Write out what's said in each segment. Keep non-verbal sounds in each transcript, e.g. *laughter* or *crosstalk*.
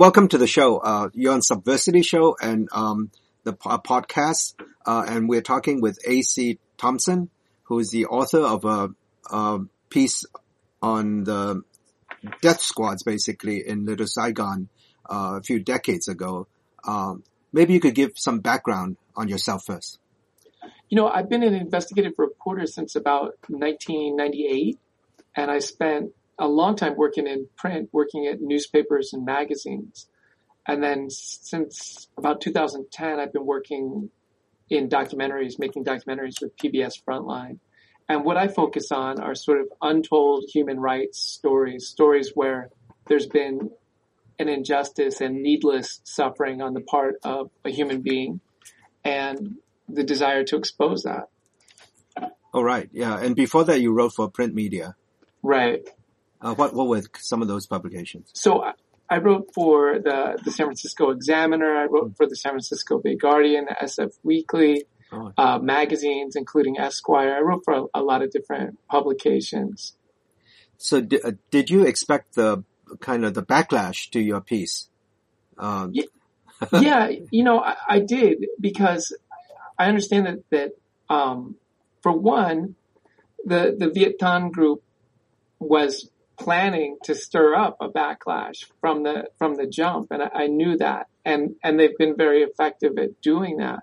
welcome to the show. Uh, you're on Subversity Show and um, the po- podcast, uh, and we're talking with A.C. Thompson, who is the author of a, a piece on the death squads, basically in Little Saigon uh, a few decades ago. Um, maybe you could give some background on yourself first. You know, I've been an investigative reporter since about 1998, and I spent a long time working in print, working at newspapers and magazines. And then since about 2010, I've been working in documentaries, making documentaries with PBS Frontline. And what I focus on are sort of untold human rights stories, stories where there's been an injustice and needless suffering on the part of a human being and the desire to expose that. Oh, right. Yeah. And before that, you wrote for print media. Right. Uh, what, what were some of those publications? So I wrote for the, the San Francisco Examiner. I wrote for the San Francisco Bay Guardian, SF Weekly, oh. uh, magazines, including Esquire. I wrote for a, a lot of different publications. So d- uh, did you expect the kind of the backlash to your piece? Um, yeah, yeah, you know, I, I, did because I understand that, that, um, for one, the, the Viet Tan group was planning to stir up a backlash from the from the jump, and I, I knew that, and and they've been very effective at doing that.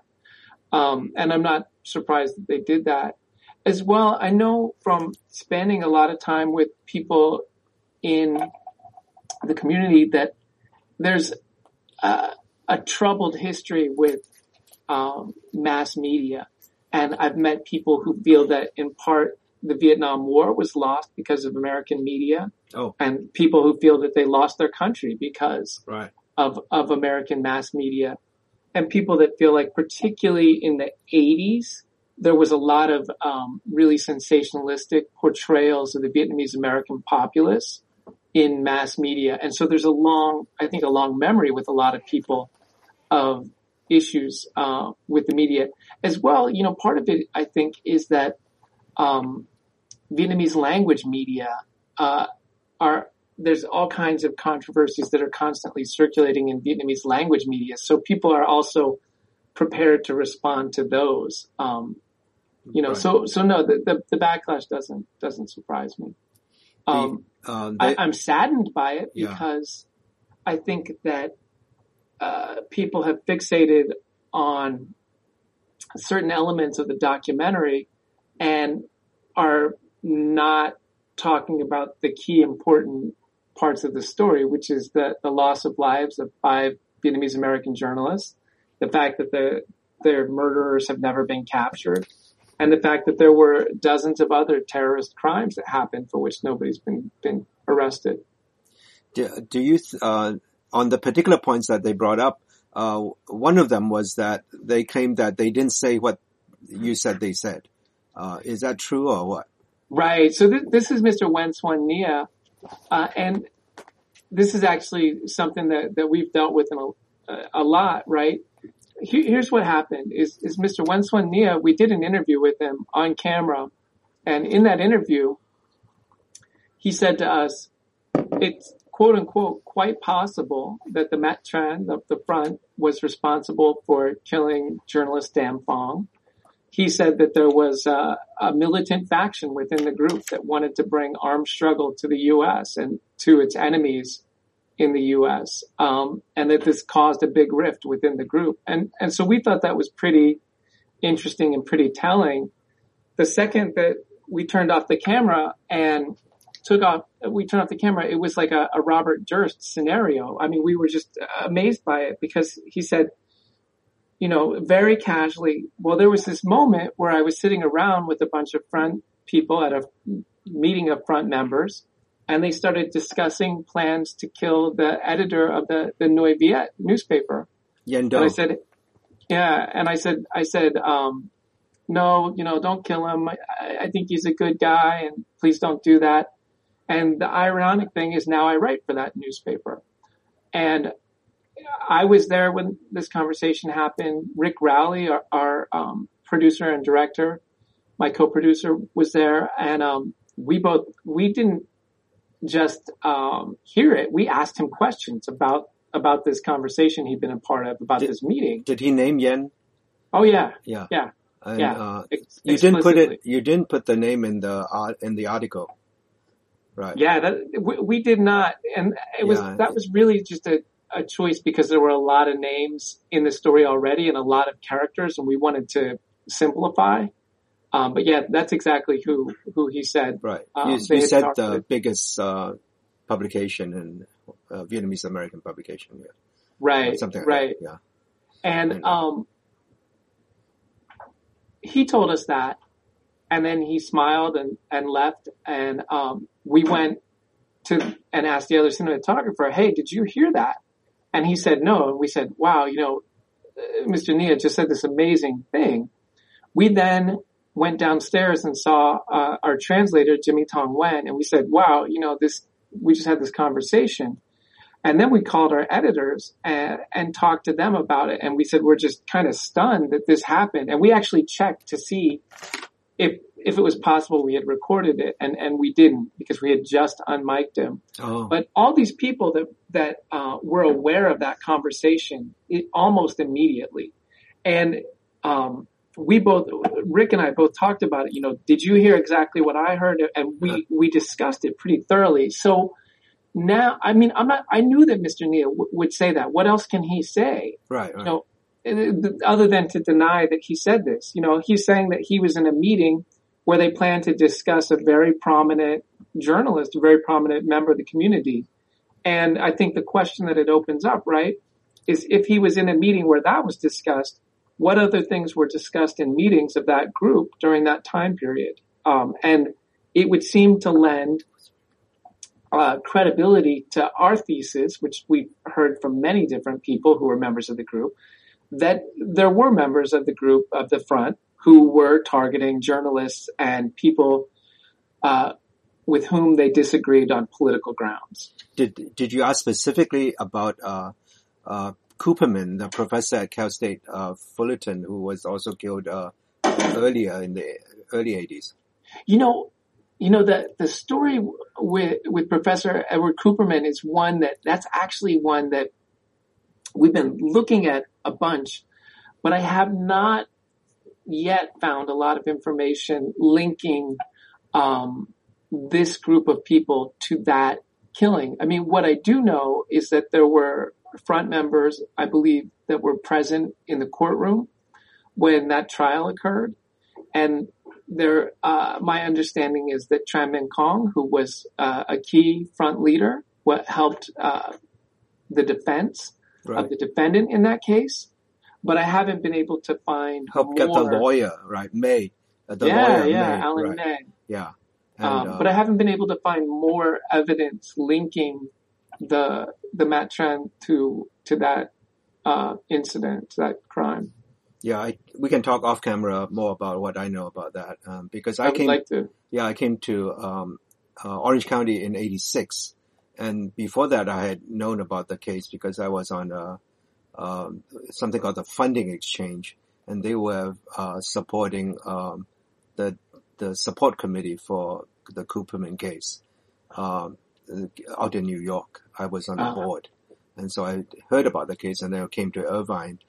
Um, and I'm not surprised that they did that as well. I know from spending a lot of time with people in the community that there's a, a troubled history with um, mass media, and I've met people who feel that in part the Vietnam War was lost because of American media. Oh. And people who feel that they lost their country because right. of, of American mass media. And people that feel like particularly in the 80s, there was a lot of um, really sensationalistic portrayals of the Vietnamese American populace in mass media. And so there's a long, I think a long memory with a lot of people of issues uh, with the media as well. You know, part of it, I think, is that um, Vietnamese language media uh, are there's all kinds of controversies that are constantly circulating in Vietnamese language media. So people are also prepared to respond to those. Um, you know, right. so so no, the, the, the backlash doesn't doesn't surprise me. Um, the, uh, they, I, am saddened by it yeah. because I think that uh, people have fixated on certain elements of the documentary and are not talking about the key important parts of the story, which is the, the loss of lives of five Vietnamese American journalists, the fact that the, their murderers have never been captured, and the fact that there were dozens of other terrorist crimes that happened for which nobody's been, been arrested. Do, do you, uh, on the particular points that they brought up, uh, one of them was that they claimed that they didn't say what you said they said. Uh, is that true or what? Right. So th- this is Mr. Nguyen Xuan Nghia, uh, and this is actually something that, that we've dealt with a, a lot, right? here's what happened is, is Mr. Nguyen Xuan Nghia, we did an interview with him on camera. And in that interview, he said to us, it's quote unquote quite possible that the Mat Tran, the, the front, was responsible for killing journalist Dam Phong he said that there was a, a, militant faction within the group that wanted to bring armed struggle to the U.S. and to its enemies in the U.S. Um, and that this caused a big rift within the group. And and so we thought that was pretty interesting and pretty telling. The second that we turned off the camera and took off, we turned off the camera. It was like a, a Robert Durst scenario. I mean, we were just amazed by it because he said you know, very casually. Well, there was this moment where I was sitting around with a bunch of front people at a meeting of front members, and they started discussing plans to kill the editor of the, the Viet newspaper. Yen Do. And I said, yeah, and I said, I said, um, no, you know, don't kill him. I, I think he's a good guy, and please don't do that. And the ironic thing is now I write for that newspaper. And I was there when this conversation happened. Rick Rowley, our, our um, producer and director, my co-producer was there, and um, we both we didn't just um, hear it. We asked him questions about about this conversation he'd been a part of about Did- this meeting. Did he name Yen? Oh yeah, Yeah. Yeah. And, Yeah. Uh, ex- you didn't put it. You didn't put the name in the art in the article, right? Yeah, that we, we did not, and it was Yeah. that was really just a, a choice because there were a lot of names in the story already and a lot of characters, and we wanted to simplify. Um, but yeah, that's exactly who who he said. Right. Um, you you said the with- biggest uh, publication in uh, Vietnamese American publication. Yeah. Right, Something like right. that. Yeah. And And, uh, um, he told us that, and then he smiled and, and left. And um, we went to and asked the other cinematographer, "Hey, did you hear that?" And he said no. And we said, "Wow, you know, uh, Mr. Nghia just said this amazing thing." We then went downstairs and saw uh, our translator Jimmy Tong Wen, and we said, "Wow, you know this. We just had this conversation." And then we called our editors and, and talked to them about it. And we said, we're just kind of stunned that this happened. And we actually checked to see if, if it was possible we had recorded it. And, and we didn't because we had just unmiked him. Oh. But all these people that, that, uh, were aware of that conversation it, almost immediately. And, um, we both, Rick and I both talked about it. You know, did you hear exactly what I heard? And we, we discussed it pretty thoroughly. So, now, I mean, I'm not, I knew that Mr. Nghia w- would say that. What else can he say? right. Right. You know, uh, other than to deny that he said this, you know, he's saying that he was in a meeting where they plan to discuss a very prominent journalist, a very prominent member of the community. And I think the question that it opens up, right, is if he was in a meeting where that was discussed, what other things were discussed in meetings of that group during that time period? Um, and it would seem to lend uh, credibility to our thesis, which we heard from many different people who were members of the group, that there were members of the group of the front who were targeting journalists and people uh, with whom they disagreed on political grounds. Did Did you ask specifically about uh, uh, Cooperman, the professor at Cal State uh, Fullerton, who was also killed uh, earlier in the early '80s? You know, you know the the story with with Professor Edward Cooperman is one that that's actually one that we've been looking at a bunch, but I have not yet found a lot of information linking um, this group of people to that killing. I mean, what I do know is that there were front members, I believe, that were present in the courtroom when that trial occurred, and there, uh, my understanding is that Tran Min Kong, who was uh, a key front leader, what helped uh, the defense Right. of the defendant in that case. But I haven't been able to find Help get the lawyer right, May. Uh, the yeah, lawyer yeah, May. Alan right. May. Yeah. And, Um, uh, but I haven't been able to find more evidence linking the the Mat Tran to to that uh, incident, to that crime. yeah, I, we can talk off camera more about what I know about that um, because I, I, came. like to. yeah, I came to um, uh, Orange County in '86, and before that, I had known about the case because I was on a, um, something called the funding exchange, and they were uh, supporting um, the the support committee for the Cooperman case um, out in New York. I was on the Uh-huh. board, and so I heard about the case, and then I came to Irvine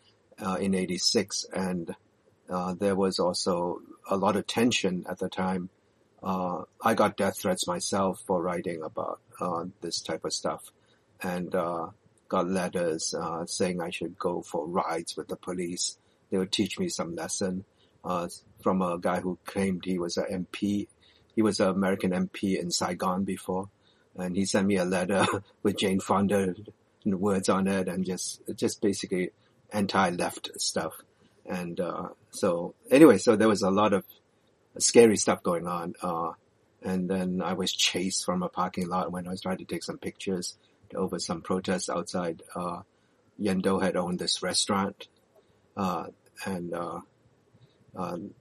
uh, in '86, and uh, there was also a lot of tension at the time uh, I got death threats myself for writing about uh, this type of stuff, and uh, got letters uh, saying I should go for rides with the police. They would teach me some lesson uh, from a guy who claimed he was an MP. He was an American MP in Saigon before, and he sent me a letter *laughs* with Jane Fonda words on it, and just just basically anti-left stuff. And uh, so anyway, so there was a lot of scary stuff going on. Uh, and then I was chased from a parking lot when I was trying to take some pictures over some protests outside. Uh, Yen Do had owned this restaurant, uh, and, uh, um,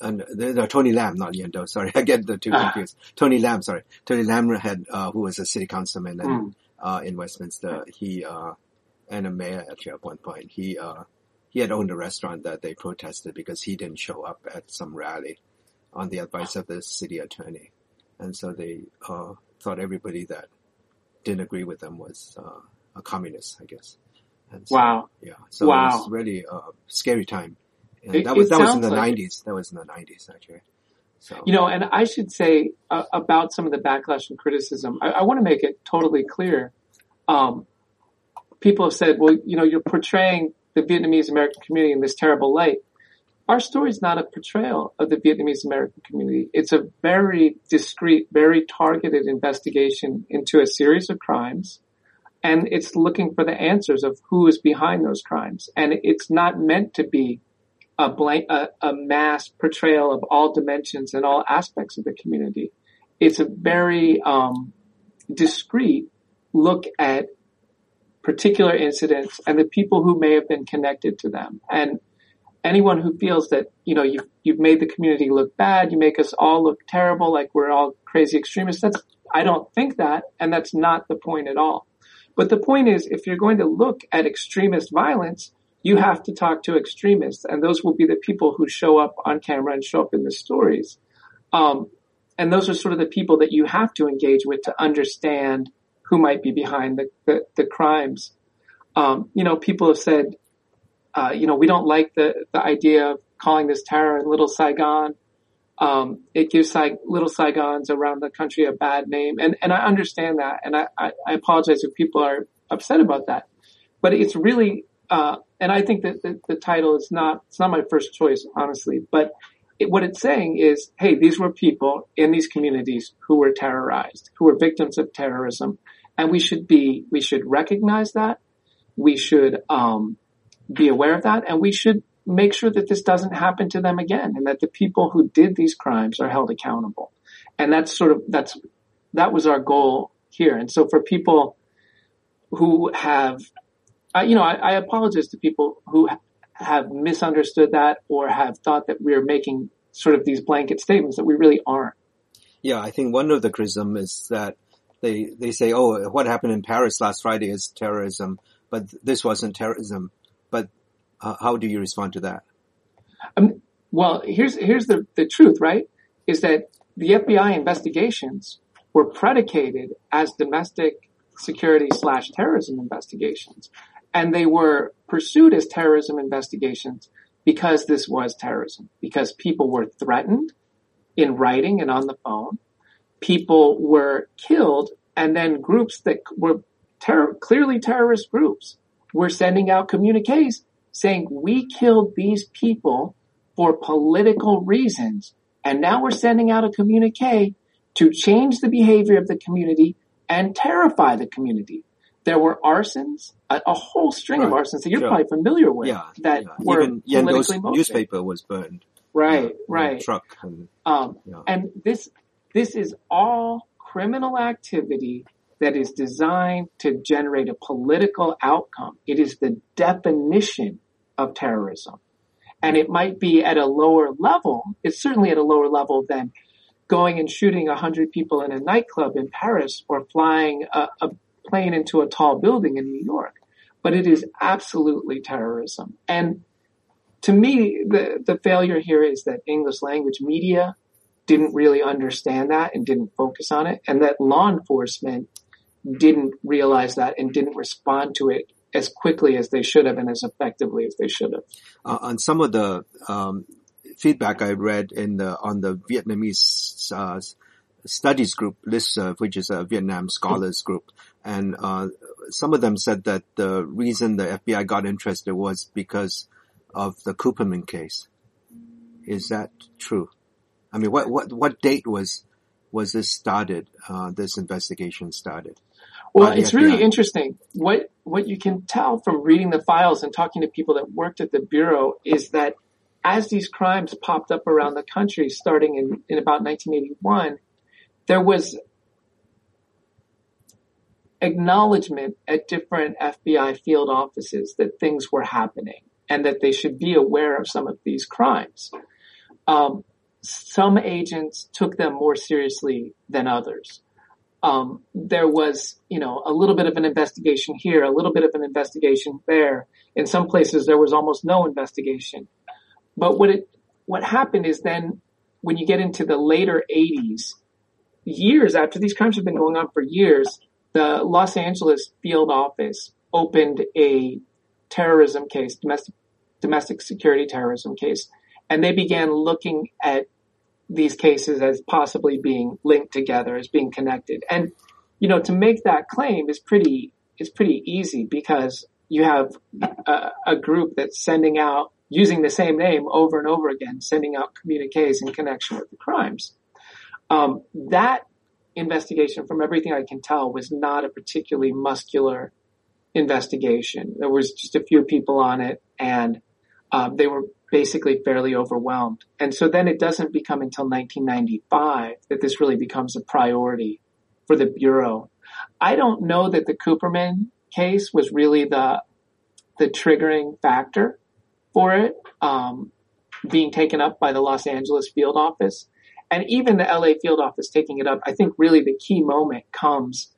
and Tony Lam, not Yen Do, sorry, *laughs* I get the two Ah. confused. Tony Lam, sorry. Tony Lam had, uh, who was a city councilman and, Mm. uh, in Westminster, he, uh, and a mayor actually at one point, he, uh, he had owned a restaurant that they protested because he didn't show up at some rally on the advice of the city attorney. And so they uh, thought everybody that didn't agree with them was uh, uh, communists, I guess. So, wow. Yeah. So wow. was really a scary time. And It- that was that was in the like it. nineties. That was in the nineties actually. So You know, and I should say uh, about some of the backlash and criticism, I, I want to make it totally clear. Um, people have said, well, you know, you're portraying the Vietnamese American community in this terrible light. Our story is not a portrayal of the Vietnamese American community. It's a very discreet, very targeted investigation into a series of crimes. And it's looking for the answers of who is behind those crimes. And it's not meant to be a blank, a, a mass portrayal of all dimensions and all aspects of the community. It's a very um, discreet look at particular incidents and the people who may have been connected to them. And anyone who feels that you know you've you've made the community look bad, you make us all look terrible, like we're all crazy extremists. That's I don't think that, and that's not the point at all. But the point is, if you're going to look at extremist violence, you have to talk to extremists, and those will be the people who show up on camera and show up in the stories. Um, and those are sort of the people that you have to engage with to understand who might be behind the, the, the crimes. Um, you know, people have said, uh, you know, we don't like the, the idea of calling this terror in Little Saigon. Um, it gives Sai- Little Saigons around the country a bad name. And, and I understand that. And I, I, I apologize if people are upset about that. But it's really, uh, and I think that the, the title is not, it's not my first choice, honestly, but it, what it's saying is, hey, these were people in these communities who were terrorized, who were victims of terrorism. And we should be, we should recognize that. We should, um, be aware of that and we should make sure that this doesn't happen to them again and that the people who did these crimes are held accountable. And that's sort of, that's, that was our goal here. And so for people who have, uh, you know, I, I apologize to people who have misunderstood that or have thought that we're making sort of these blanket statements that we really aren't. yeah, I think one of the criticism is that they they say, oh, what happened in Paris last Friday is terrorism, but this wasn't terrorism. Uh, how do you respond to that? Um, well, here's here's the the truth, right? Is that the FBI investigations were predicated as domestic security slash terrorism investigations, and they were pursued as terrorism investigations because this was terrorism, because people were threatened in writing and on the phone, people were killed, and then groups that were terror, clearly terrorist groups were sending out communiques saying we killed these people for political reasons. And now we're sending out a communique to change the behavior of the community and terrify the community. There were arsons, a, a whole string of Right. arsons that you're Sure. probably familiar with yeah, that yeah. were even politically motivated. newspaper was burned. Right, in a right. Truck. And, Um, and this this is all criminal activity that is designed to generate a political outcome. It is the definition of terrorism. And it might be at a lower level. It's certainly at a lower level than going and shooting a hundred people in a nightclub in Paris or flying a, a plane into a tall building in New York. But it is absolutely terrorism. And to me, the, the failure here is that English language media didn't really understand that and didn't focus on it, and that law enforcement didn't realize that and didn't respond to it as quickly as they should have and as effectively as they should have. uh, on some of the um, feedback I read in the on the Vietnamese uh, studies group listserv, which is a Vietnam scholars group, and uh, some of them said that the reason the FBI got interested was because of the Cooperman case. Is that true? I mean, what what what date was was this started? Uh, this investigation started. Well, it's really interesting. What what you can tell from reading the files and talking to people that worked at the bureau is that as these crimes popped up around the country, starting in, in about 1981, there was acknowledgement at different FBI field offices that things were happening and that they should be aware of some of these crimes. Um, some agents took them more seriously than others. Um, there was, you know, a little bit of an investigation here, a little bit of an investigation there. In some places, there was almost no investigation. But what it, what happened is then when you get into the later 80s, years after these crimes have been going on for years, the Los Angeles field office opened a terrorism case, domestic domestic security terrorism case, and they began looking at these cases as possibly being linked together, as being connected. And you know, to make that claim is pretty is pretty easy because you have a, a group that's sending out using the same name over and over again, sending out communiques in connection with the crimes. Um, that investigation, from everything I can tell, was not a particularly muscular investigation. There was just a few people on it, and um, they were basically fairly overwhelmed. And so then it doesn't become until 1995 that this really becomes a priority for the bureau. I don't know that the Cooperman case was really the the triggering factor for it um, being taken up by the Los Angeles field office. And even the LA field office taking it up, I think really the key moment comes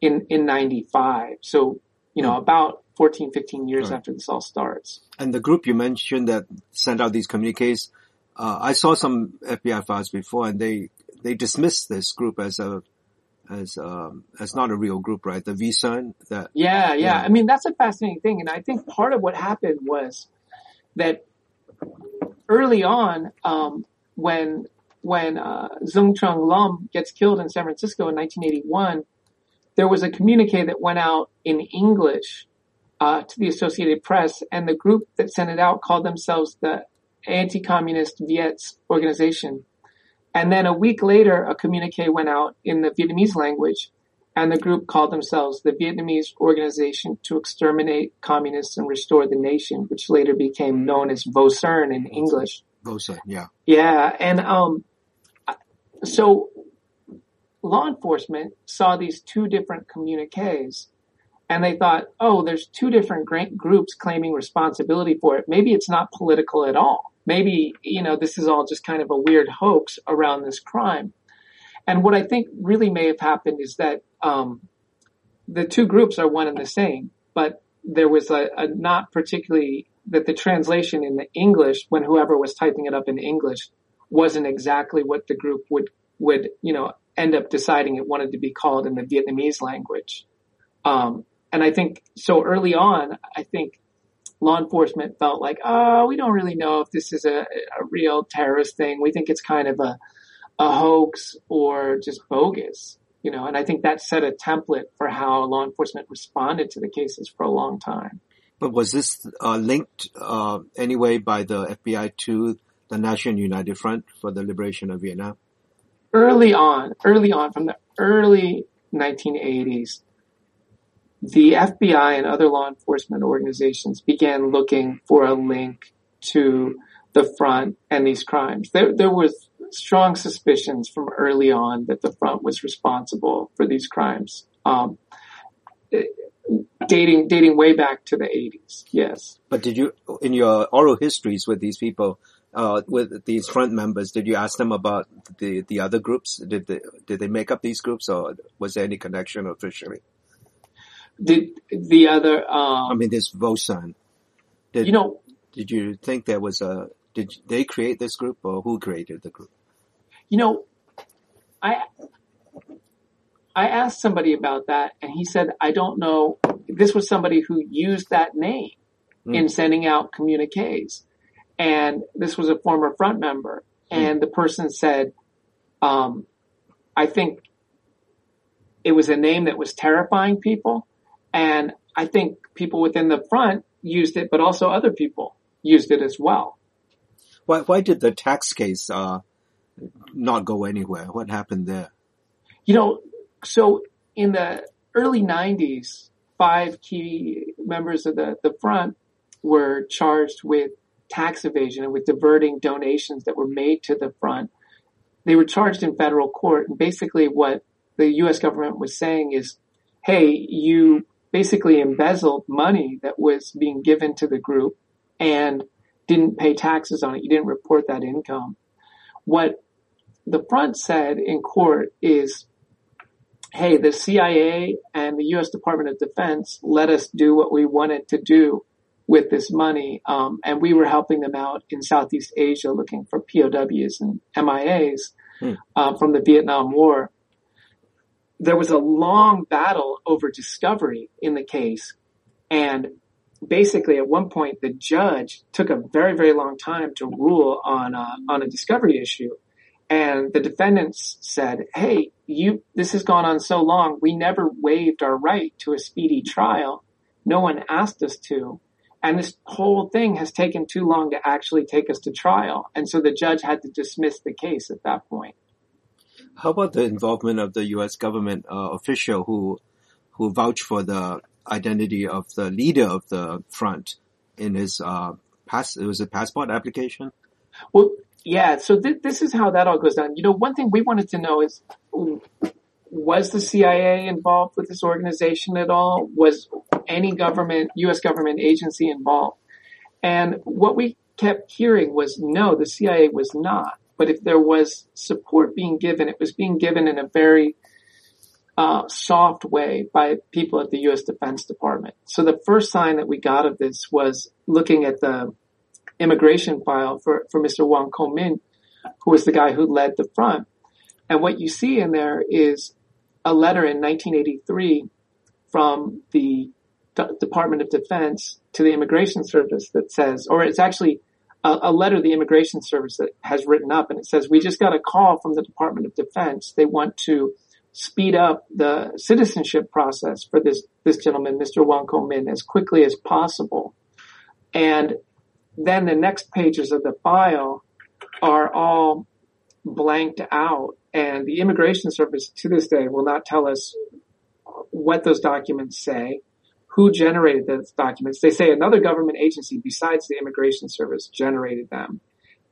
in, in 95. So, you know, about 14, 15 years right. after this all starts. And the group you mentioned that sent out these communiques, uh, I saw some FBI files before and they, they dismissed this group as a, as, um, as not a real group, right? The VCERN that. Yeah, yeah, yeah. I mean, that's a fascinating thing. And I think part of what happened was that early on, um, when when uh, Duong Trong Lam gets killed in San Francisco in 1981, there was a communique that went out in English uh, to the Associated Press, and the group that sent it out called themselves the Anti-Communist Viets Organization. And then a week later, a communique went out in the Vietnamese language and the group called themselves the Vietnamese Organization to Exterminate Communists and Restore the Nation, which later became known as VOCERN in English. VOCERN, yeah. Yeah, and um, so law enforcement saw these two different communiques and they thought, oh, there's two different groups claiming responsibility for it. Maybe it's not political at all. Maybe, you know, this is all just kind of a weird hoax around this crime. And what I think really may have happened is that um, the two groups are one and the same, but there was a, a, not particularly that the translation in the English, when whoever was typing it up in English, wasn't exactly what the group would would you know end up deciding it wanted to be called in the Vietnamese language. Um, and I think so early on, I think law enforcement felt like, oh, we don't really know if this is a, a real terrorist thing. We think it's kind of a a hoax or just bogus, you know, and I think that set a template for how law enforcement responded to the cases for a long time. But was this uh, linked uh, anyway by the FBI to the National United Front for the Liberation of Vietnam? Early on, early on, from the early 1980s, the FBI and other law enforcement organizations began looking for a link to the front and these crimes. There, there was strong suspicions from early on that the front was responsible for these crimes. Um, dating dating way back to the 80s. Yes. But did you, in your oral histories with these people, uh, with these front members, did you ask them about the the other groups? Did they did they make up these groups, or was there any connection officially? Did the other? Um, I mean, this VOCERN. Did, you know, did you think there was a? Did they create this group, or who created the group? You know, I I asked somebody about that and he said, I don't know. This was somebody who used that name mm. in sending out communiques. And this was a former front member. Mm. And the person said, um, I think it was a name that was terrifying people. And I think people within the front used it, but also other people used it as well. Why, why did the tax case, uh, not go anywhere? What happened there? You know, so in the early 90s, five key members of the, the front were charged with tax evasion and with diverting donations that were made to the front. They were charged in federal court. And basically what the U.S. government was saying is, hey, you basically embezzled money that was being given to the group and didn't pay taxes on it. You didn't report that income. What the front said in court is, hey, the CIA and the U.S. Department of Defense let us do what we wanted to do with this money, um, and we were helping them out in Southeast Asia looking for POWs and MIAs hmm. uh, from the Vietnam War. There was a long battle over discovery in the case. And basically at one point the judge took a very, very long time to rule on a, on a discovery issue. And the defendants said, Hey, you, this has gone on so long. We never waived our right to a speedy trial. No one asked us to. And this whole thing has taken too long to actually take us to trial. And so the judge had to dismiss the case at that point. How about the involvement of the U.S. government uh, official who who vouched for the identity of the leader of the front in his uh, pass? It was a passport application. Well, yeah. So th- this is how that all goes down. You know, one thing we wanted to know is was the CIA involved with this organization at all? Was any government, U.S. government agency involved? And what we kept hearing was no, the CIA was not. But if there was support being given, it was being given in a very uh, soft way by people at the U.S. Defense Department. So the first sign that we got of this was looking at the immigration file for, for Mr. Hoang Minh, who was the guy who led the front. And what you see in there is a letter in 1983 from the D- Department of Defense to the Immigration Service that says, or it's actually a, a letter the Immigration Service has written up and it says, we just got a call from the Department of Defense. They want to speed up the citizenship process for this, this gentleman, Mr. Hoang Minh, as quickly as possible. And then the next pages of the file are all blanked out and the immigration service to this day will not tell us what those documents say who generated those documents. They say another government agency besides the immigration service generated them.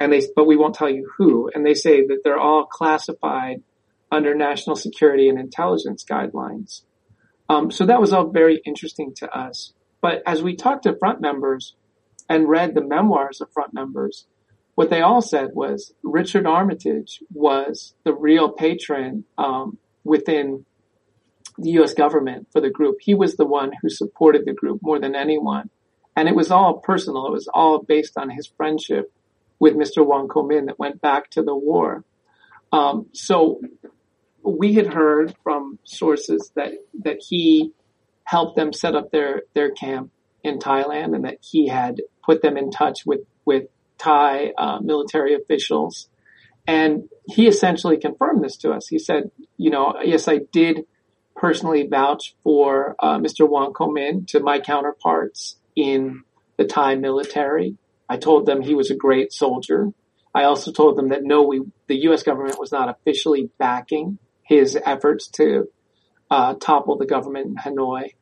And they, but we won't tell you who. And they say that they're all classified under national security and intelligence guidelines. Um, so that was all very interesting to us. But as we talked to front members and read the memoirs of front members, what they all said was Richard Armitage was the real patron um, within the U.S. government for the group. He was the one who supported the group more than anyone. And it was all personal. It was all based on his friendship with Mr. Hoang Minh that went back to the war. Um, so we had heard from sources that, that he helped them set up their, their camp in Thailand and that he had put them in touch with, with Thai uh, military officials. And he essentially confirmed this to us. He said, you know, yes, I did personally vouch for uh, Mr. Hoang Minh to my counterparts in the Thai military. I told them he was a great soldier. I also told them that no, we, the U.S. government was not officially backing his efforts to uh, topple the government in Hanoi,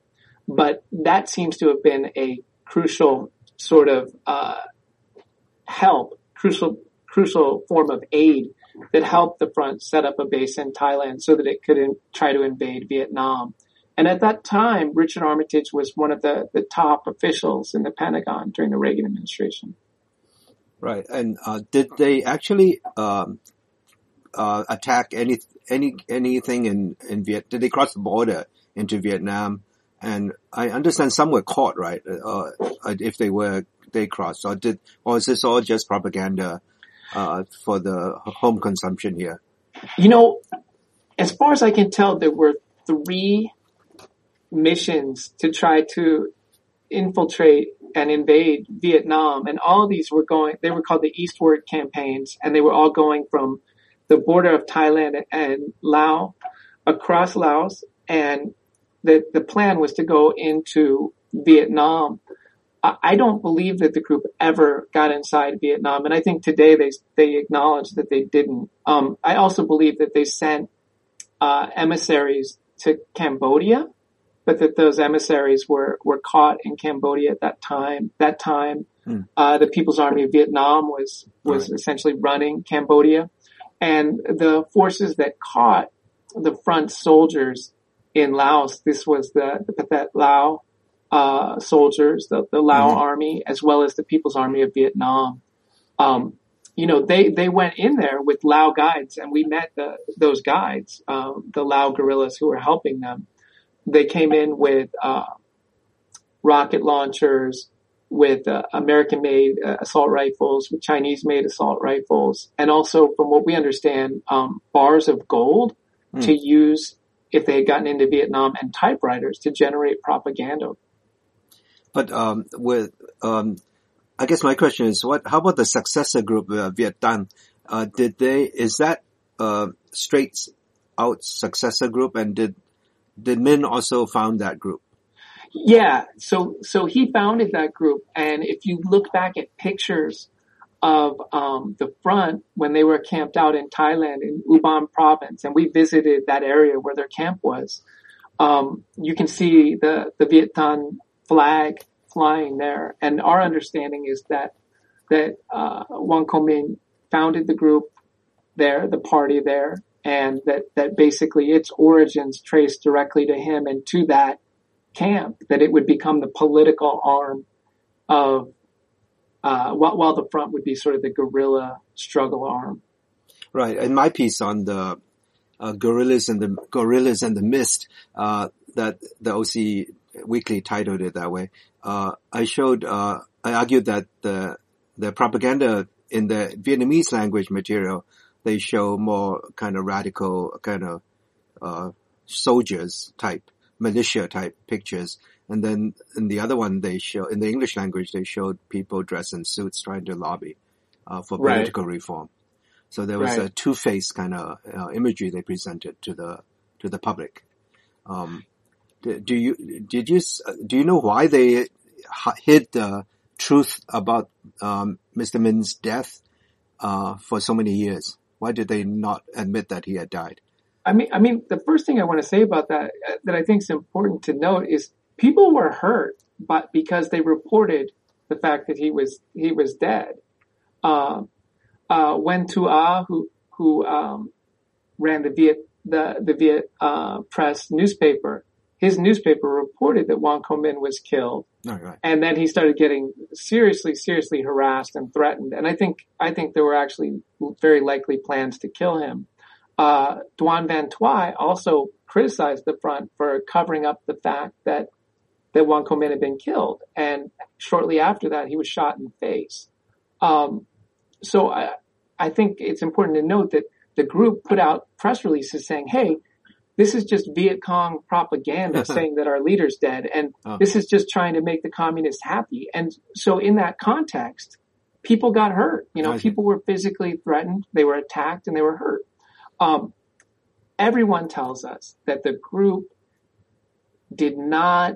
but that seems to have been a crucial sort of uh, help, crucial crucial form of aid that helped the front set up a base in Thailand so that it could in, try to invade Vietnam. And at that time, Richard Armitage was one of the, the top officials in the Pentagon during the Reagan administration. Right. And uh, did they actually um, uh, attack any any anything in in Viet? Did they cross the border into Vietnam? And I understand some were caught, right? Uh, uh if they were they crossed, or did or is this all just propaganda uh, for the home consumption here? You know, as far as I can tell, there were three missions to try to infiltrate and invade Vietnam, and all these were going. They were called the Eastward campaigns, and they were all going from the border of Thailand and Laos across Laos, and the the plan was to go into Vietnam I don't believe that the group ever got inside Vietnam, and I think today they they acknowledge that they didn't. Um, I also believe that they sent uh, emissaries to Cambodia, but that those emissaries were were caught in Cambodia at that time. That time, hmm. uh, the People's Army of Vietnam was was right. essentially running Cambodia, and the forces that caught the front soldiers in Laos. This was the the Pathet Lao uh, soldiers, the, the Lao mm-hmm. army, as well as the People's Army of Vietnam. Um, you know, they, they went in there with Lao guides and we met the, those guides, um, the Lao guerrillas who were helping them. They came in with, uh, rocket launchers, with uh, American made uh, assault rifles, with Chinese made assault rifles, and also from what we understand, um, bars of gold mm. to use if they had gotten into Vietnam and typewriters to generate propaganda. But um, with um, I guess my question is, what? How about the successor group, uh, Viet Tan? Uh, did they? Is that uh, straight out successor group, and did did Minh also found that group? Yeah, so so he founded that group, and if you look back at pictures of um, the front when they were camped out in Thailand in Ubon province, and we visited that area where their camp was. Um, you can see the the Viet Tan flag flying there, and our understanding is that that uh, Hoang Co founded the group there, the party there, and that that basically its origins trace directly to him and to that camp, that it would become the political arm of, uh, while, the front would be sort of the guerrilla struggle arm. Right. In my piece on the uh, guerrillas and the guerrillas and the mist, uh, that the OC Weekly titled it that way. Uh, I showed, uh, I argued that the the propaganda in the Vietnamese language material they show more kind of radical kind of uh, soldiers type militia type pictures. And then in the other one, they show in the English language, they showed people dressed in suits trying to lobby uh, for right. political reform. So there was right. a two-faced kind of uh, imagery they presented to the to the public. Um, do you did you do you know why they hid the truth about um, Mr. Minh's death uh, for so many years? Why did they not admit that he had died? I mean, I mean, the first thing I want to say about that uh, that I think is important to note is people were hurt, but because they reported the fact that he was he was dead. Uh, uh, Nguyen Tu who who um, ran the Viet the the Viet uh, Press newspaper, his newspaper reported that Hoang Co was killed, oh, right. and then he started getting seriously seriously harassed and threatened. And I think I think there were actually very likely plans to kill him uh, Duan Van Thuai also criticized the front for covering up the fact that that Hoang Co Minh had been killed, and shortly after that, he was shot in the face. Um, so I, I think it's important to note that the group put out press releases saying, "Hey, this is just Viet Cong propaganda *laughs* saying that our leader's dead, and oh. this is just trying to make the communists happy." And so, in that context, people got hurt. You know, people were physically threatened, they were attacked, and they were hurt. Um, everyone tells us that the group did not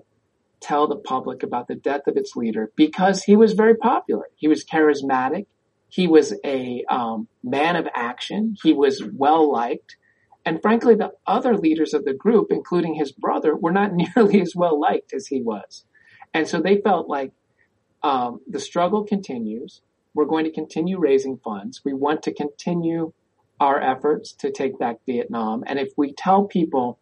tell the public about the death of its leader because he was very popular. He was charismatic. He was a um, man of action. He was well liked. And frankly, the other leaders of the group, including his brother, were not *laughs* nearly as well liked as he was. And so they felt like um, the struggle continues. We're going to continue raising funds. We want to continue our efforts to take back Vietnam. And if we tell people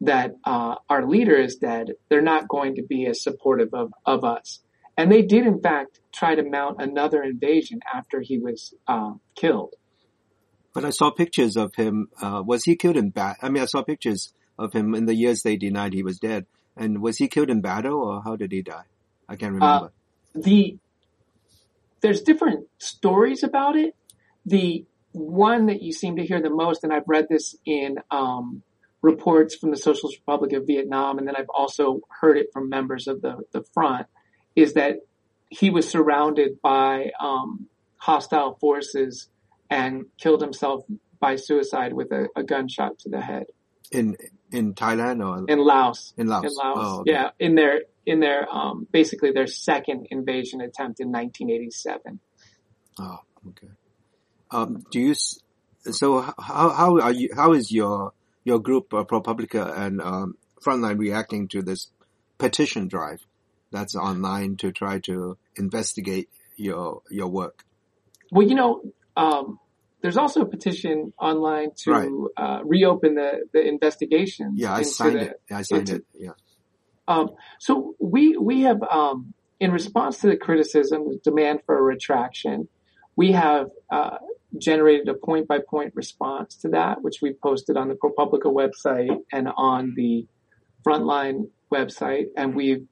that uh, our leader is dead, they're not going to be as supportive of, of us. And they did, in fact, try to mount another invasion after he was uh, killed. But I saw pictures of him. Uh, was he killed in battle? I mean, I saw pictures of him in the years they denied he was dead. And was he killed in battle, or how did he die? I can't remember. Uh, the there's different stories about it. The one that you seem to hear the most, and I've read this in um, reports from the Socialist Republic of Vietnam, and then I've also heard it from members of the, the front, is that he was surrounded by um, hostile forces and killed himself by suicide with a, a, gunshot to the head. In in Thailand or in Laos? In Laos. In Laos. Oh, okay. Yeah, in their in their um, basically their second invasion attempt in 1987. Oh, okay. Um, do you? So how how are you? How is your your group uh, ProPublica and um, Frontline reacting to this petition drive that's online to try to investigate your your work? Well, you know, um, there's also a petition online to right. uh, reopen the the investigation. Yeah, I signed the, it. I signed into, it. Yeah. Um, so we we have um, in response to the criticism, the demand for a retraction, we have uh, generated a point by point response to that, which we posted on the ProPublica website and on the Frontline website. And we've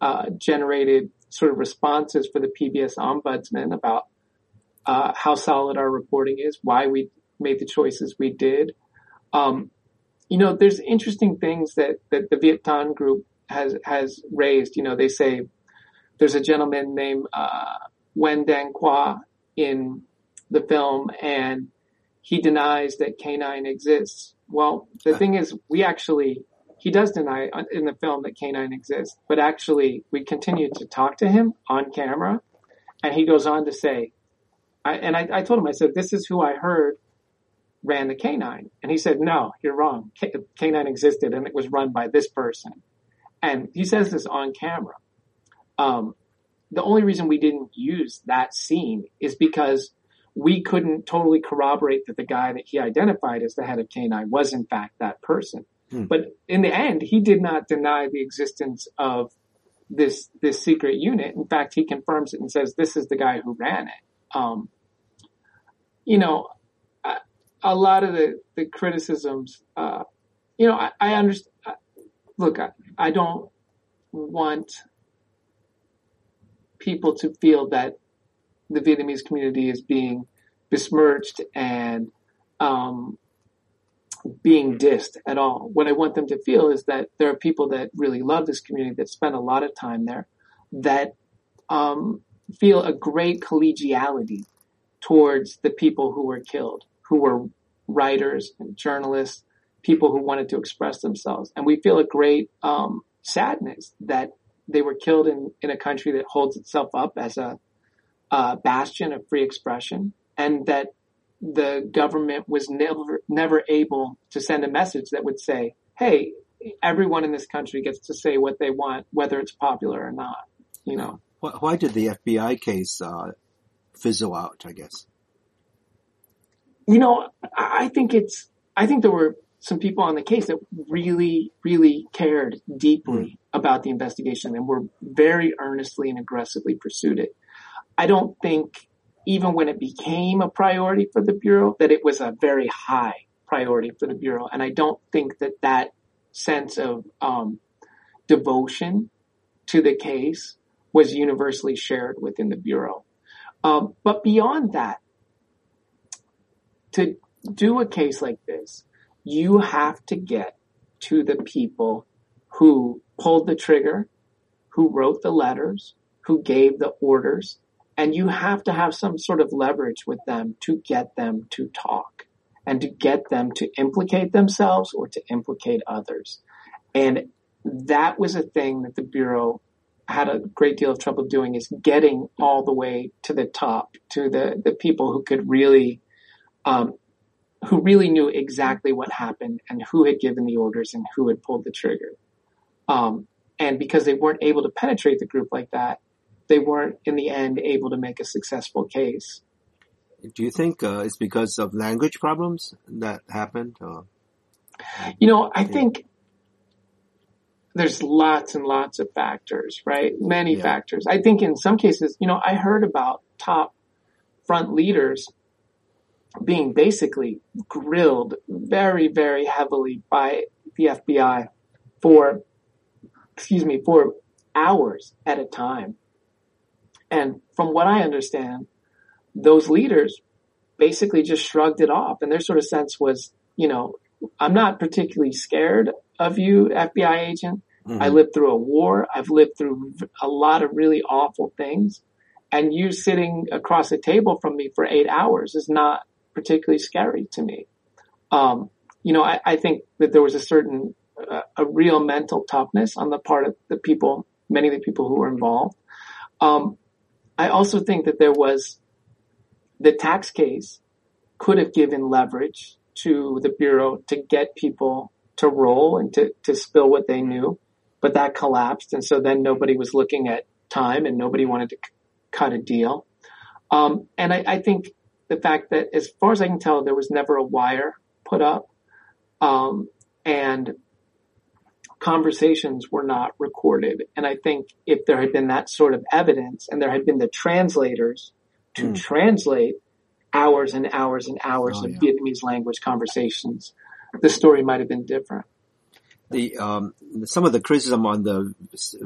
uh, generated sort of responses for the PBS ombudsman about uh, how solid our reporting is, why we made the choices we did. Um, you know, there's interesting things that, that the Viet Tan group has, has raised. You know, they say there's a gentleman named, uh, Nguyen Dang Qua in the film and he denies that K9 exists. Well, the thing is, we actually, he does deny in the film that K9 exists, but actually we continue to talk to him on camera and he goes on to say, I, and I, I told him, I said, this is who I heard ran the K9. And he said, no, you're wrong. K- K9 existed and it was run by this person. And he says this on camera. Um, the only reason we didn't use that scene is because we couldn't totally corroborate that the guy that he identified as the head of K9 was in fact that person. Hmm. But in the end, he did not deny the existence of this this secret unit. In fact, he confirms it and says this is the guy who ran it. Um, you know, a, lot of the the criticisms. Uh, you know, I, I understand. Look, I, I don't want people to feel that the Vietnamese community is being besmirched and um, being dissed at all. What I want them to feel is that there are people that really love this community that spend a lot of time there that um, feel a great collegiality towards the people who were killed, who were writers and journalists, people who wanted to express themselves. And we feel a great um, sadness that they were killed in, in a country that holds itself up as a uh, bastion of free expression, and that the government was never never able to send a message that would say, "Hey, everyone in this country gets to say what they want, whether it's popular or not." You know. Why did the FBI case uh, fizzle out? I guess. You know, I think it's. I think there were some people on the case that really, really cared deeply mm. about the investigation and were very earnestly and aggressively pursued it. I don't think even when it became a priority for the Bureau that it was a very high priority for the Bureau. And I don't think that that sense of um, devotion to the case was universally shared within the Bureau. Um, but beyond that, to do a case like this, you have to get to the people who pulled the trigger, who wrote the letters, who gave the orders, and you have to have some sort of leverage with them to get them to talk and to get them to implicate themselves or to implicate others. And that was a thing that the Bureau had a great deal of trouble doing is getting all the way to the top, to the, the people who could really, um, who really knew exactly what happened and who had given the orders and who had pulled the trigger. Um, and because they weren't able to penetrate the group like that, they weren't in the end able to make a successful case. Do you think uh, it's because of language problems that happened? Or? You know, I think there's lots and lots of factors, right? Many yeah. factors. I think in some cases, you know, I heard about top front leaders being basically grilled very, very heavily by the FBI for, excuse me, for hours at a time. And from what I understand, those leaders basically just shrugged it off. And their sort of sense was, you know, I'm not particularly scared of you, FBI agent. Mm-hmm. I lived through a war. I've lived through a lot of really awful things. And you sitting across a table from me for eight hours is not particularly scary to me. Um, you know, I, I, think that there was a certain, uh, a real mental toughness on the part of the people, many of the people who were involved. Um, I also think that there was the tax case could have given leverage to the Bureau to get people to roll and to, to spill what they knew, but that collapsed. And so then nobody was looking at time and nobody wanted to c- cut a deal. Um, and I, I, think the fact that as far as I can tell, there was never a wire put up. Um, and conversations were not recorded. And I think if there had been that sort of evidence and there had been the translators to mm. translate hours and hours and hours oh, of yeah. Vietnamese language conversations, the story might have been different. The um, some of the criticism on the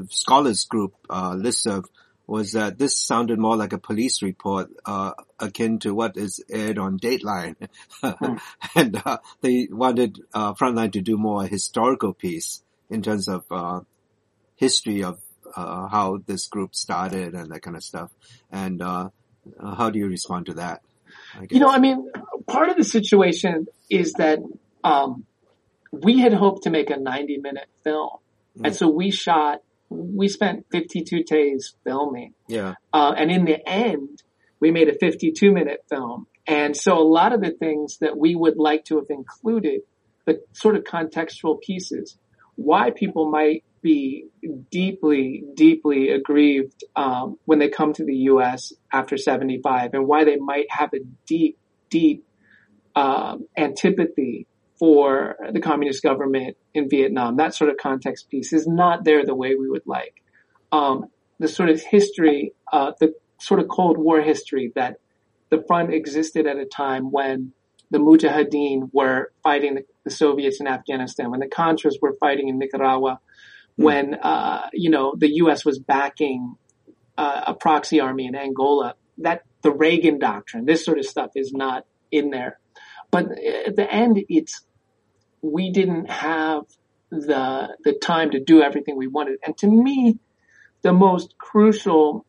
scholars group uh, list of was that this sounded more like a police report, uh, akin to what is aired on Dateline. mm. *laughs* and, uh, they wanted, uh, Frontline to do more historical piece in terms of, uh, history of, uh, how this group started and that kind of stuff. And, uh, how do you respond to that? You know, I mean, part of the situation is that, um, we had hoped to make a 90 minute film. Mm. And so we shot we spent 52 days filming. Yeah. Uh, and in the end, we made a 52 minute film. And so a lot of the things that we would like to have included, the sort of contextual pieces, why people might be deeply, deeply aggrieved um, when they come to the U.S. after 75 and why they might have a deep, deep um, antipathy for the communist government in Vietnam. That sort of context piece is not there the way we would like. Um, the sort of history, uh, the sort of Cold War history that the front existed at a time when the Mujahideen were fighting the, the Soviets in Afghanistan, when the Contras were fighting in Nicaragua, mm. when uh, you know the U.S. was backing uh, a proxy army in Angola. That the Reagan doctrine, this sort of stuff is not in there. But at the end, it's we didn't have the the time to do everything we wanted. And to me, the most crucial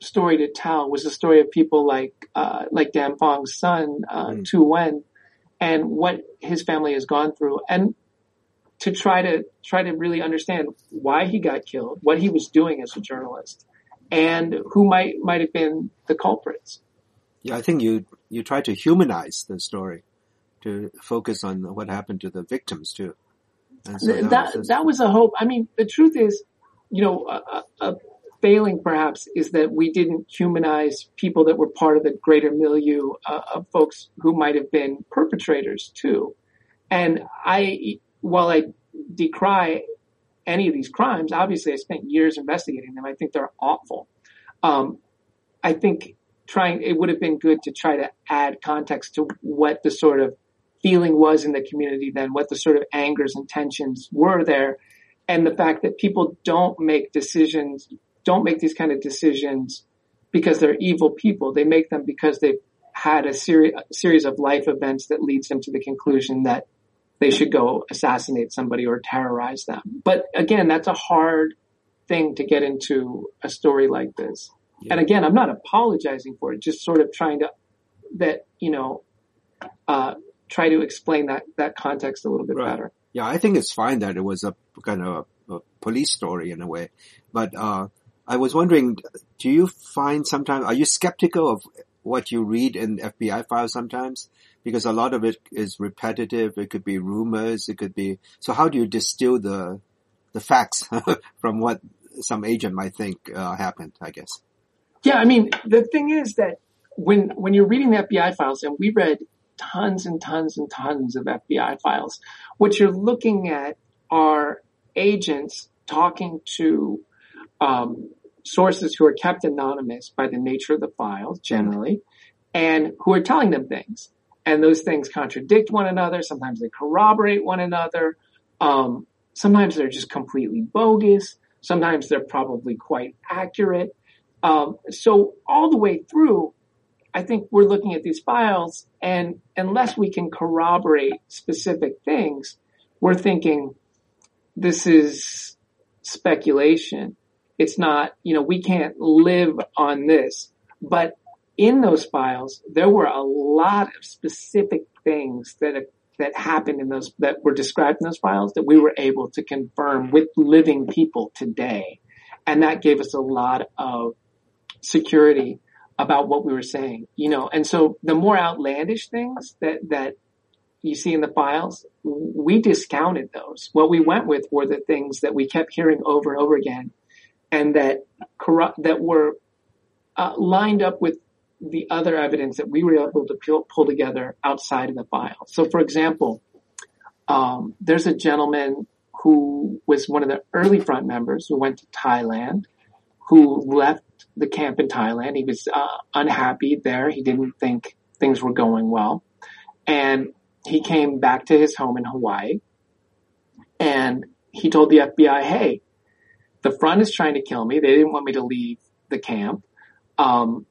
story to tell was the story of people like uh, like Dam Phong's son, uh, mm. Tu Nguyen, and what his family has gone through, and to try to try to really understand why he got killed, what he was doing as a journalist, and who might might have been the culprits. Yeah, I think you you try to humanize the story to focus on what happened to the victims too. So that, that, was that was a hope. I mean, the truth is, you know, a, a, failing perhaps is that we didn't humanize people that were part of the greater milieu uh, of folks who might have been perpetrators too. And I, while I decry any of these crimes, obviously I spent years investigating them. I think they're awful. Um, I think trying, it would have been good to try to add context to what the sort of feeling was in the community then, what the sort of angers and tensions were there, and the fact that people don't make decisions, don't make these kind of decisions because they're evil people. They make them because they've had a, seri- a series of life events that leads them to the conclusion that they should go assassinate somebody or terrorize them. But again, that's a hard thing to get into a story like this. Yeah. And again, I'm not apologizing for it, just sort of trying to, that, you know, uh, try to explain that that context a little bit right. better. Yeah, I think it's fine that it was a kind of a, a police story in a way, but uh, I was wondering, do you find sometimes are you skeptical of what you read in FBI files sometimes? Because a lot of it is repetitive. It could be rumors. It could be. So how do you distill the the facts *laughs* from what some agent might think uh, happened? I guess. Yeah, I mean the thing is that when when you're reading the FBI files, and we read tons and tons and tons of FBI files. What you're looking at are agents talking to um, sources who are kept anonymous by the nature of the files generally, and who are telling them things. And those things contradict one another. Sometimes they corroborate one another. Um, sometimes they're just completely bogus. Sometimes they're probably quite accurate. Um, so all the way through, I think we're looking at these files and unless we can corroborate specific things, we're thinking this is speculation. It's not, you know, we can't live on this. But in those files, there were a lot of specific things that that happened in those that were described in those files that we were able to confirm with living people today, and that gave us a lot of security about what we were saying, you know, and so the more outlandish things that, that you see in the files, we discounted those. What we went with were the things that we kept hearing over and over again and that corrupt, that were uh, lined up with the other evidence that we were able to pull, pull together outside of the file. So for example, um, there's a gentleman who was one of the early front members who went to Thailand, who left the camp in Thailand. He was uh, unhappy there. He didn't think things were going well. And he came back to his home in Hawaii and he told the FBI, hey, the front is trying to kill me. They didn't want me to leave the camp. Um,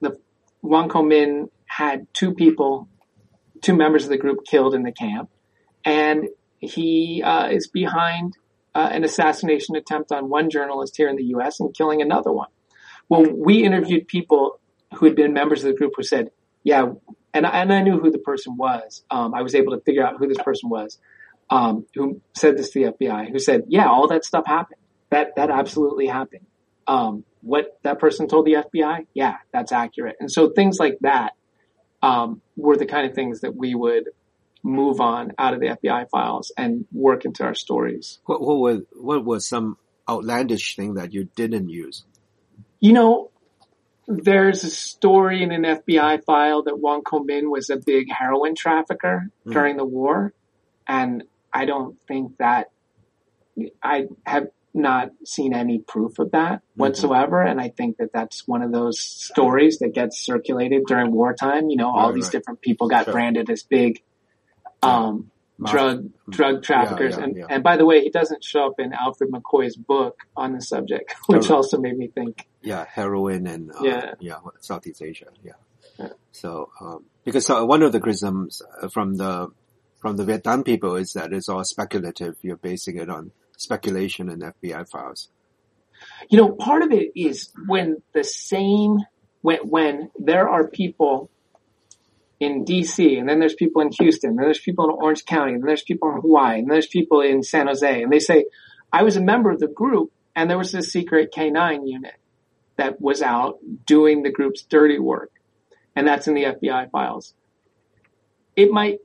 the Hoang Co Minh had two people, two members of the group killed in the camp, and he uh, is behind uh, an assassination attempt on one journalist here in the U.S. and killing another one. Well, we interviewed people who had been members of the group who said, "Yeah," and I, and I knew who the person was. Um, I was able to figure out who this person was, um, who said this to the FBI. Who said, "Yeah, all that stuff happened. That that absolutely happened." Um, what that person told the FBI, yeah, that's accurate. And so things like that um, were the kind of things that we would move on out of the FBI files and work into our stories. What, what was what was some outlandish thing that you didn't use? You know, there's a story in an FBI file that Hoang Co Minh was a big heroin trafficker mm. during the war, and I don't think that I have not seen any proof of that mm-hmm. whatsoever. And I think that that's one of those stories that gets circulated during wartime. You know, all right, these right. different people got sure. branded as big, um, drug, drug traffickers. Yeah, yeah, and, and by the way, he doesn't show up in Alfred McCoy's book on the subject, *laughs* which also made me think. Yeah, heroin and, uh, yeah. yeah, Southeast Asia. Yeah. So, um, because uh, one of the criticisms uh, from the, from the Vietnam people is that it's all speculative. You're basing it on speculation and FBI files? You know, part of it is when the same, when, when there are people in DC, and then there's people in Houston, and then there's people in Orange County, and then there's people in Hawaii, and then there's people in San Jose, and they say, I was a member of the group, and there was this secret K9 unit that was out doing the group's dirty work. And that's in the FBI files. It might,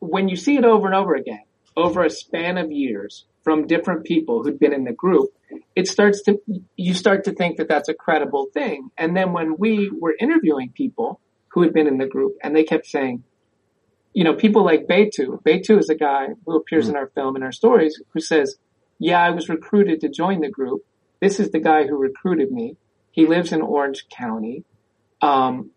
when you see it over and over again, over a span of years from different people who'd been in the group, it starts to, you start to think that that's a credible thing. And then when we were interviewing people who had been in the group and they kept saying, you know, people like Beitu, Beitu is a guy who appears hmm. in our film and our stories who says, yeah, I was recruited to join the group. This is the guy who recruited me. He lives in Orange County. Um,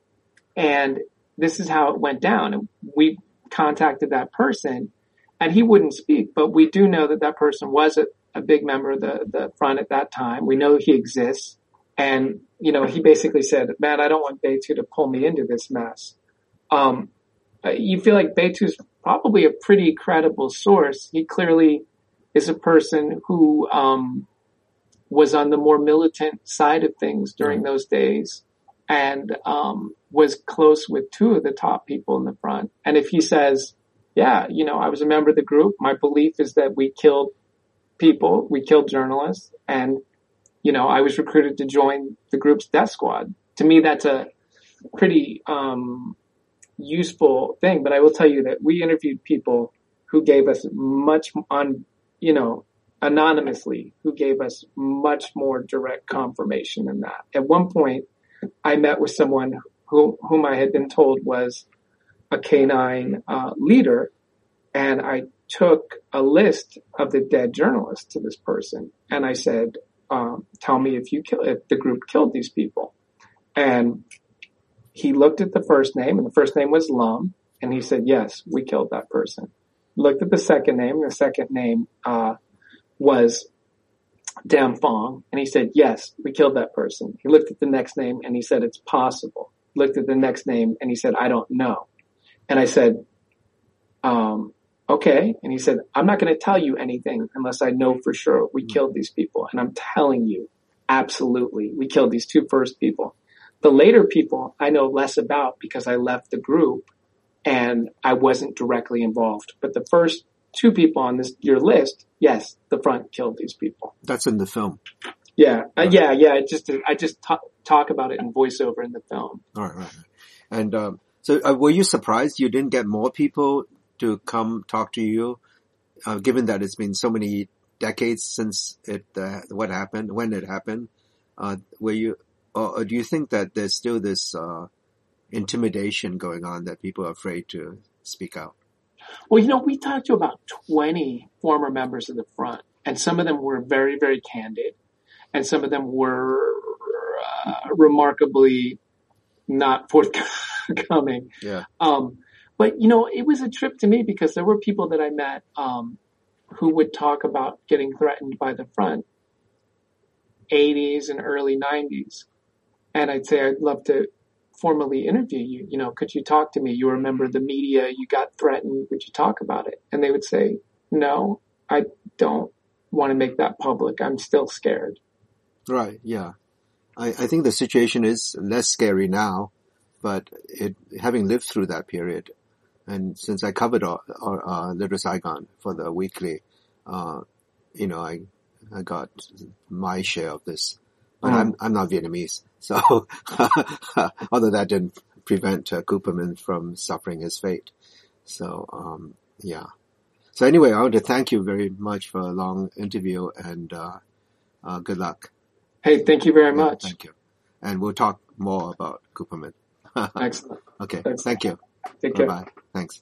and this is how it went down. And we contacted that person and he wouldn't speak, but we do know that that person was a, a big member of the, the front at that time. We know he exists. And, you know, he basically said, man, I don't want Beitu to pull me into this mess. Um, you feel like Beitu's probably a pretty credible source. He clearly is a person who, um, was on the more militant side of things during those days and, um, was close with two of the top people in the front. And if he says, yeah, you know, I was a member of the group. My belief is that we killed people, we killed journalists, and, you know, I was recruited to join the group's death squad. To me, that's a pretty, um, useful thing. But I will tell you that we interviewed people who gave us much on, you know, anonymously, who gave us much more direct confirmation than that. At one point, I met with someone who, whom I had been told was a K9 uh, leader, and I took a list of the dead journalists to this person, and I said, um, "Tell me if you kill if the group killed these people." And he looked at the first name, and the first name was Lam, and he said, "Yes, we killed that person." Looked at the second name, and the second name uh, was Dam Phong, and he said, "Yes, we killed that person." He looked at the next name, and he said, "It's possible." Looked at the next name, and he said, "I don't know." And I said, um, okay. And he said, I'm not going to tell you anything unless I know for sure we mm-hmm. killed these people. And I'm telling you, absolutely, we killed these two first people. The later people I know less about because I left the group and I wasn't directly involved. But the first two people on this your list, yes, the front killed these people. That's in the film. Yeah, uh, yeah, yeah. I just I just t- talk about it in voiceover in the film. All right, right. And um, so uh, were you surprised you didn't get more people to come talk to you, uh, given that it's been so many decades since it uh, what happened when it happened? Uh, were you, or, or, do you think that there's still this uh, intimidation going on that people are afraid to speak out? Well, you know, we talked to about 20 former members of the front, and some of them were very, very candid, and some of them were uh, remarkably not forthcoming. Yeah. Um, but you know, it was a trip to me because there were people that I met, um, who would talk about getting threatened by the front. 80s and early 90s. And I'd say, I'd love to formally interview you. You know, could you talk to me? You were a member of the media. You got threatened. Would you talk about it? And they would say, no, I don't want to make that public. I'm still scared. Right. Yeah. I, I think the situation is less scary now, but it, having lived through that period, and since I covered uh, uh, Little Saigon for the weekly, uh, you know, I, I got my share of this, but mm. I'm, I'm not Vietnamese. So, although that didn't prevent uh, Cooperman from suffering his fate. So, um, yeah. So anyway, I want to thank you very much for a long interview and, uh, uh, good luck. Hey, thank you very yeah, much. Thank you. And we'll talk more about Cooperman. *laughs* Excellent. Okay. Excellent. Thank you. Take care. Bye. Thanks.